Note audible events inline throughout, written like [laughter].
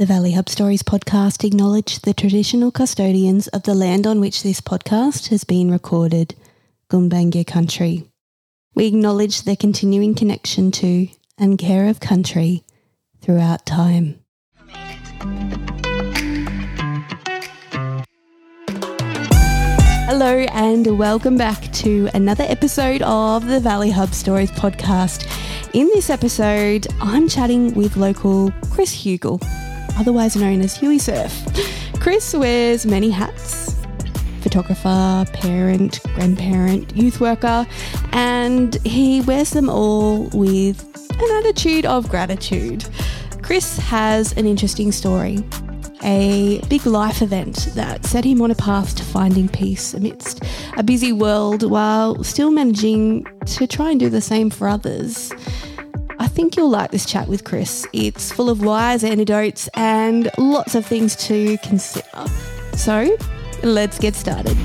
The Valley Hub Stories podcast acknowledge the traditional custodians of the land on which this podcast has been recorded, Gumbaynggirr country. We acknowledge their continuing connection to and care of country throughout time. Hello, and welcome back to another episode of the Valley Hub Stories podcast. In this episode, I'm chatting with local Chris Hewgill, otherwise known as Hewy Surf. Chris wears many hats photographer, parent, grandparent, youth worker, and he wears them all with an attitude of gratitude. Chris has an interesting story a big life event that set him on a path to finding peace amidst a busy world while still managing to try and do the same for others. Think you'll like this chat with Chris. It's full of wise anecdotes and lots of things to consider. So, let's get started.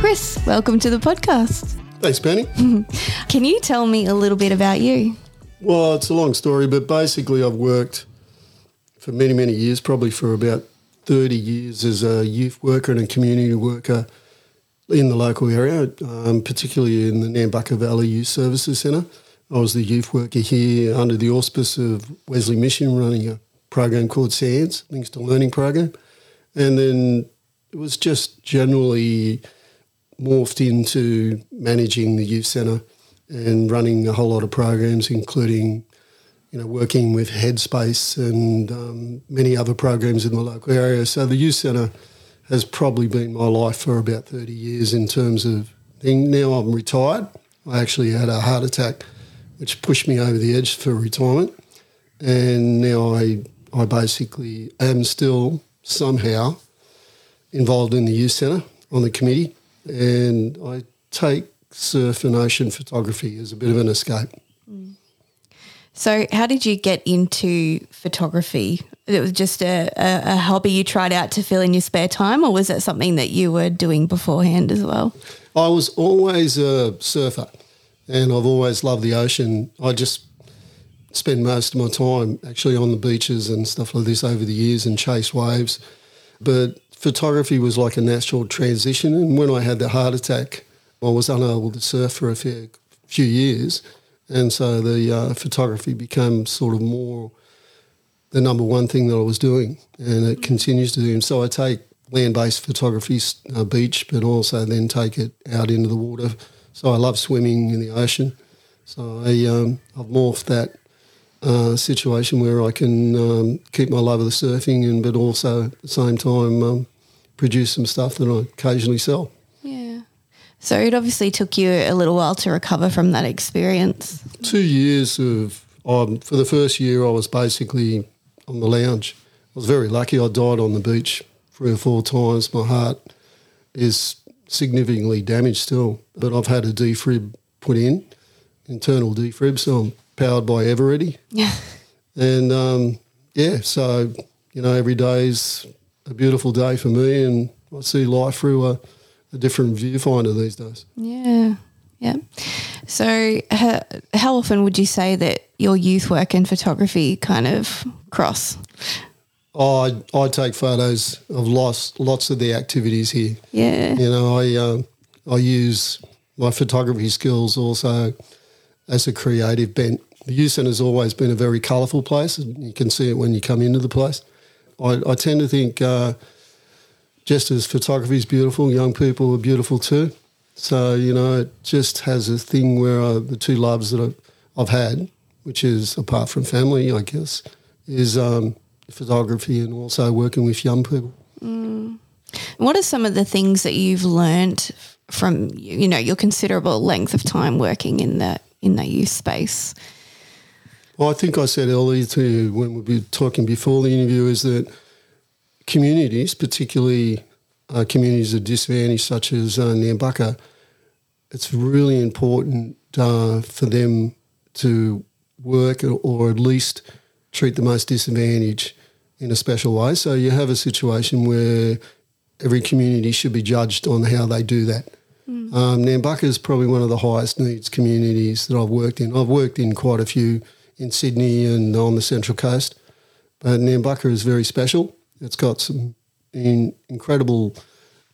Chris, welcome to the podcast. Thanks, Penny. [laughs] Can you tell me a little bit about you? well, it's a long story, but basically, I've worked for many, many years, probably for about 30 years, as a youth worker and a community worker in the local area, um, particularly in the Nambucca Valley Youth Services Centre. I was the youth worker here under the auspice of Wesley Mission, running a program called SANS, Links to Learning program. And then it was just generally morphed into managing the youth centre and running a whole lot of programs, including you know working with Headspace and um, many other programs in the local area. So the youth centre has probably been my life for about thirty years in terms of thing. Now I'm retired. I actually had a heart attack, which pushed me over the edge for retirement, and now I I basically am still somehow involved in the youth centre on the committee, and I take surf and ocean photography as a bit of an escape. Mm. So, how did you get into photography? It was just a, a, a hobby you tried out to fill in your spare time, or was it something that you were doing beforehand as well? I was always a surfer, and I've always loved the ocean. I just spend most of my time actually on the beaches and stuff like this over the years and chase waves. But photography was like a natural transition. And when I had the heart attack, I was unable to surf for a few years. And so the uh, photography became sort of more the number one thing that I was doing, and it continues to do. And so I take land-based photography, uh, beach, but also then take it out into the water. So I love swimming in the ocean. So I, um, I've morphed that uh, situation where I can um, keep my love of the surfing, and but also at the same time um, produce some stuff that I occasionally sell. Yeah. So, it obviously took you a little while to recover from that experience. Two years of um, for the first year, I was basically on the lounge. I was very lucky. I died on the beach three or four times. My heart is significantly damaged still, but I've had a defib put in, internal defib, so I'm powered by Eveready. Yeah. [laughs] And um, yeah, so you know, every day's a beautiful day for me, and I see life through a, a different viewfinder these days. Yeah. Yeah. So, how, how often would you say that your youth work and photography kind of cross? I I take photos of lots lots of the activities here. Yeah. You know, I uh, I use my photography skills also as a creative bent. The youth centre has always been a very colourful place, and you can see it when you come into the place. I, I tend to think uh, just as photography is beautiful, young people are beautiful too. So you know, it just has a thing where uh, the two loves that I've, I've had, which is apart from family, I guess, is um, photography and also working with young people. What are some of the things that you've learned from you know your considerable length of time working in that in that youth space? Well, I think I said earlier to you when we were talking before the interview is that communities, particularly uh, communities of disadvantage such as uh, Nambucca, it's really important uh, for them to work or, or at least treat the most disadvantaged in a special way. So you have a situation where every community should be judged on how they do that. Um, Nambucca is probably one of the highest needs communities that I've worked in. I've worked in quite a few in Sydney and on the Central Coast. But Nambucca is very special. It's got some in, incredible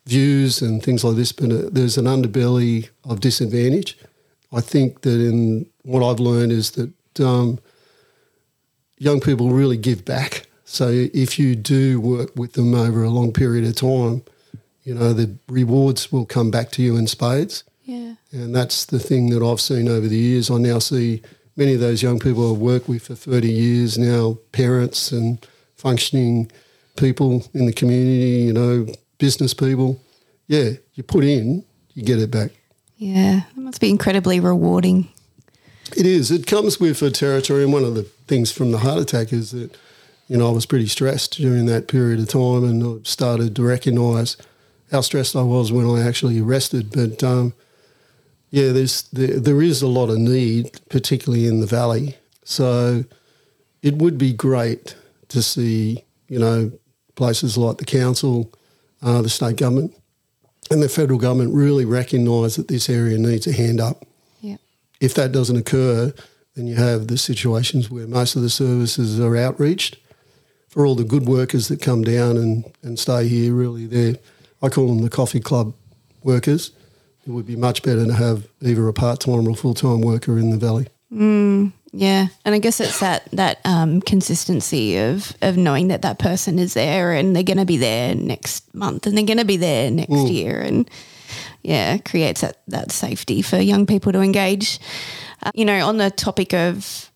views and things like this, but uh, there's an underbelly of disadvantage. I think that in what I've learned is that um, young people really give back. So if you do work with them over a long period of time, you know, the rewards will come back to you in spades. Yeah. And that's the thing that I've seen over the years. I now see many of those young people I've worked with for 30 years now, parents and functioning people in the community, you know, business people. Yeah, you put in, you get it back. Yeah. It must be incredibly rewarding. It is. It comes with a territory. And one of the things from the heart attack is that, you know, I was pretty stressed during that period of time and I started to recognise how stressed I was when I actually arrested. But um, yeah, there's there, there is a lot of need, particularly in the valley. So it would be great to see, you know, places like the council, uh, the state government, and the federal government really recognise that this area needs a hand up. Yeah. If that doesn't occur, then you have the situations where most of the services are outreached. For all the good workers that come down and, and stay here, really, they're, I call them the coffee club workers. It would be much better to have either a part time or a full time worker in the valley. Yeah, and I guess it's that that um, consistency of of knowing that that person is there and they're going to be there next month and they're going to be there next year, and yeah, creates that that safety for young people to engage. Uh, you know, on the topic of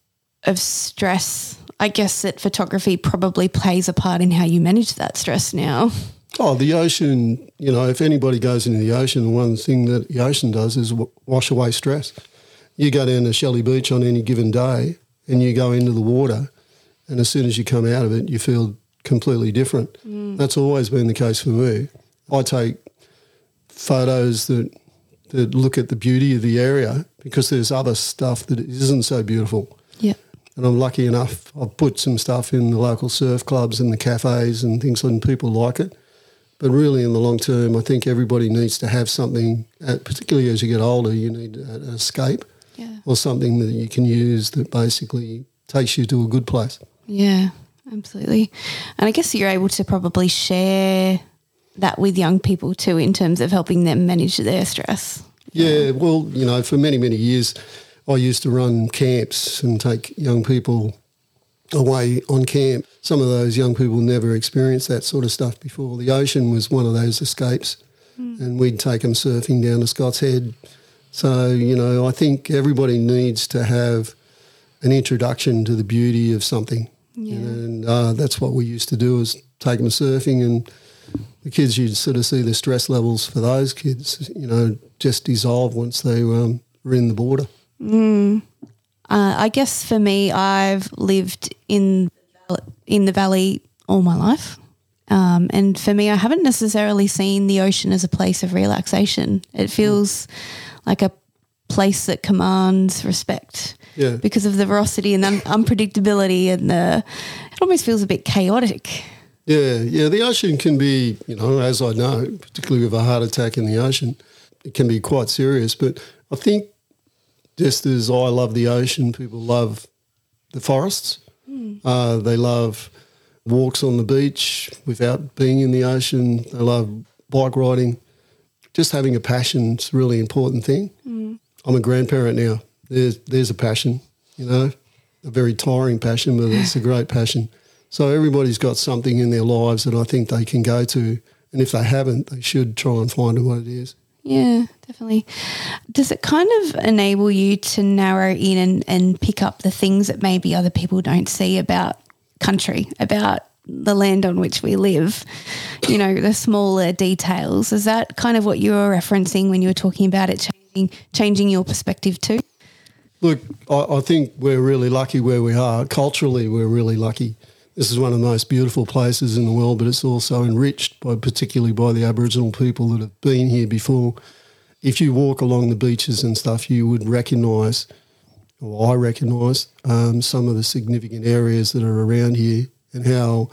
of stress, I guess that photography probably plays a part in how you manage that stress now. Oh, the ocean, you know, if anybody goes into the ocean, one thing that the ocean does is w- wash away stress. You go down to Shelley Beach on any given day and you go into the water, and as soon as you come out of it, you feel completely different. That's always been the case for me. I take photos that that look at the beauty of the area because there's other stuff that isn't so beautiful. Yeah. And I'm lucky enough, I've put some stuff in the local surf clubs and the cafes and things, and people like it. But really, in the long term, I think everybody needs to have something, uh, particularly as you get older, you need an escape Yeah. or something that you can use that basically takes you to a good place. Yeah, absolutely. And I guess you're able to probably share that with young people too in terms of helping them manage their stress. Yeah, well, you know, for many, many years, I used to run camps and take young people away on camp. Some of those young people never experienced that sort of stuff before. The ocean was one of those escapes, hmm. and we'd take them surfing down to Scott's Head. So, you know, I think everybody needs to have an introduction to the beauty of something. Yeah. And uh, that's what we used to do is take them surfing and the kids, you'd sort of see the stress levels for those kids, you know, just dissolve once they um, were in the border. Uh, I guess for me, I've lived in in the valley all my life, um, and for me, I haven't necessarily seen the ocean as a place of relaxation. It feels like a place that commands respect Yeah. because of the veracity and the un- unpredictability, and the it almost feels a bit chaotic. Yeah, yeah. The ocean can be, you know, as I know, particularly with a heart attack in the ocean, it can be quite serious. But I think just as I love the ocean, people love the forests. Uh, they love walks on the beach without being in the ocean. They love bike riding. Just having a passion is a really important thing. Mm. I'm a grandparent now. There's there's a passion, you know, a very tiring passion, but it's a great passion. So everybody's got something in their lives that I think they can go to, and if they haven't, they should try and find what it is. Yeah, definitely. Does it kind of enable you to narrow in and, and pick up the things that maybe other people don't see about country, about the land on which we live? You know, the smaller details. Is that kind of what you were referencing when you were talking about it changing changing your perspective too? Look, I, I think we're really lucky where we are. Culturally, we're really lucky. This is one of the most beautiful places in the world, but it's also enriched by particularly by the Aboriginal people that have been here before. If you walk along the beaches and stuff, you would recognise, or I recognise, um, some of the significant areas that are around here and how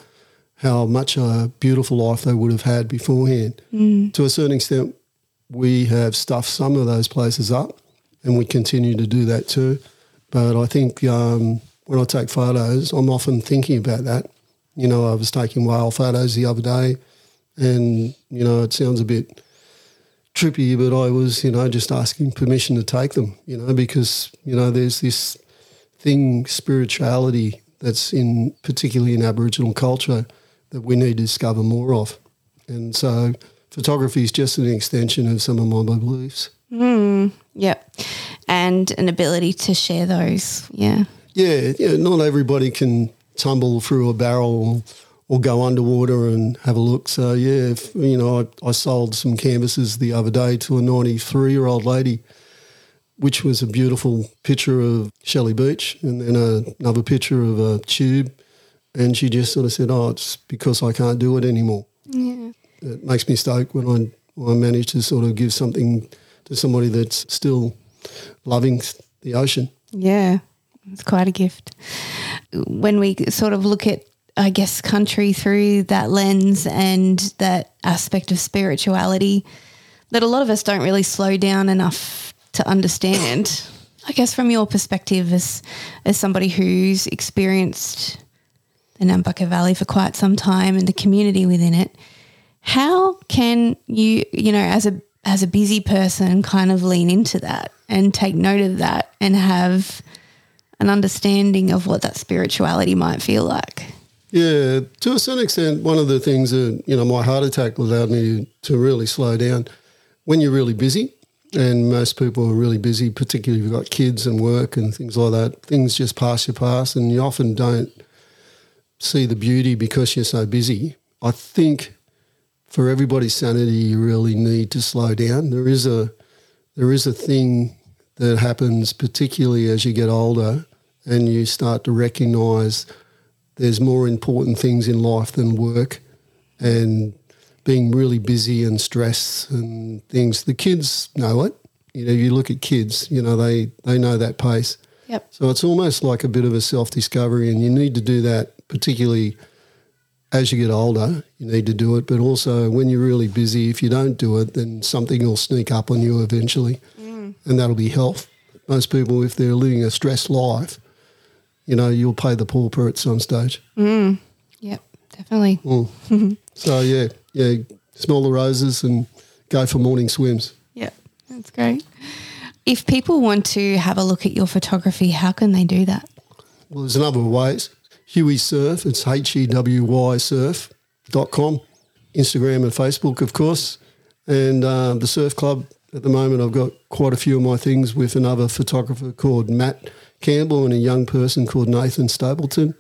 how much a beautiful life they would have had beforehand. To a certain extent, we have stuffed some of those places up, and we continue to do that too. But I think um, when I take photos, I'm often thinking about that. You know, I was taking whale photos the other day, and you know, it sounds a bit trippy, but I was, you know, just asking permission to take them. You know, because you know, there's this thing, spirituality that's in particularly in Aboriginal culture that we need to discover more of, and so photography is just an extension of some of my beliefs. Mm, yep. And an ability to share those. Yeah. Yeah, yeah. Not everybody can tumble through a barrel or go underwater and have a look. So yeah, if, you know, I, I sold some canvases the other day to a 93 year old lady, which was a beautiful picture of Shelley Beach and then a, another picture of a tube. And she just sort of said, "Oh, it's because I can't do it anymore." Yeah. It makes me stoked when I when I manage to sort of give something to somebody that's still loving the ocean. Yeah, it's quite a gift. When we sort of look at, I guess, country through that lens and that aspect of spirituality, that a lot of us don't really slow down enough to understand. I guess from your perspective as as somebody who's experienced the Nambucca Valley for quite some time and the community within it, how can you, you know, as a as a busy person, kind of lean into that and take note of that and have an understanding of what that spirituality might feel like? Yeah, to a certain extent, one of the things that you know my heart attack allowed me to really slow down. When you're really busy, and most people are really busy, particularly if you've got kids and work and things like that, things just pass you past, and you often don't see the beauty because you're so busy. I think for everybody's sanity, you really need to slow down. There is a there is a thing that happens, particularly as you get older, and you start to recognise there's more important things in life than work, and being really busy and stress and things. The kids know it. You know, you look at kids. You know, they they know that pace. Yep. So it's almost like a bit of a self discovery, and you need to do that, particularly as you get older, you need to do it. But also, when you're really busy, if you don't do it, then something will sneak up on you eventually, mm. and that'll be health. Most people, if they're living a stressed life, you know, you'll pay the pauper at some stage. Mm. Yep, definitely. Mm. [laughs] so yeah, yeah, smell the roses and go for morning swims. Yeah, that's great. If people want to have a look at your photography, how can they do that? Well, there's a number of ways. Hewy Surf. It's H E W Y surf.com. Instagram and Facebook, of course. And uh, the Surf Club at the moment, I've got quite a few of my things with another photographer called Matt Campbell and a young person called Nathan Stapleton.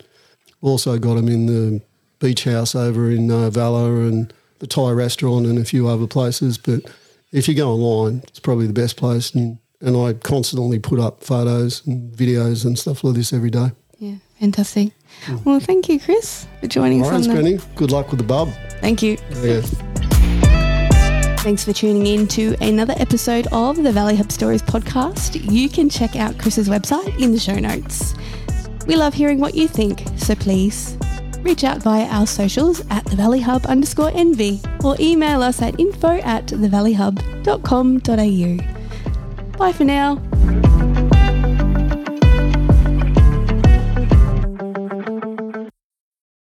Also got him in the beach house over in uh, Valla and the Thai restaurant and a few other places. But if you go online, it's probably the best place. And, and I constantly put up photos and videos and stuff like this every day. Yeah, fantastic. Mm. Well, thank you, Chris, for joining All us. All right, Penny. Good luck with the bub. Thank you. Yeah. Thanks for tuning in to another episode of the Valley Hub Stories podcast. You can check out Chris's website in the show notes. We love hearing what you think, so please reach out via our socials at the Valley Hub underscore NV or email us at info at thevalleyhub.com.au. Bye for now.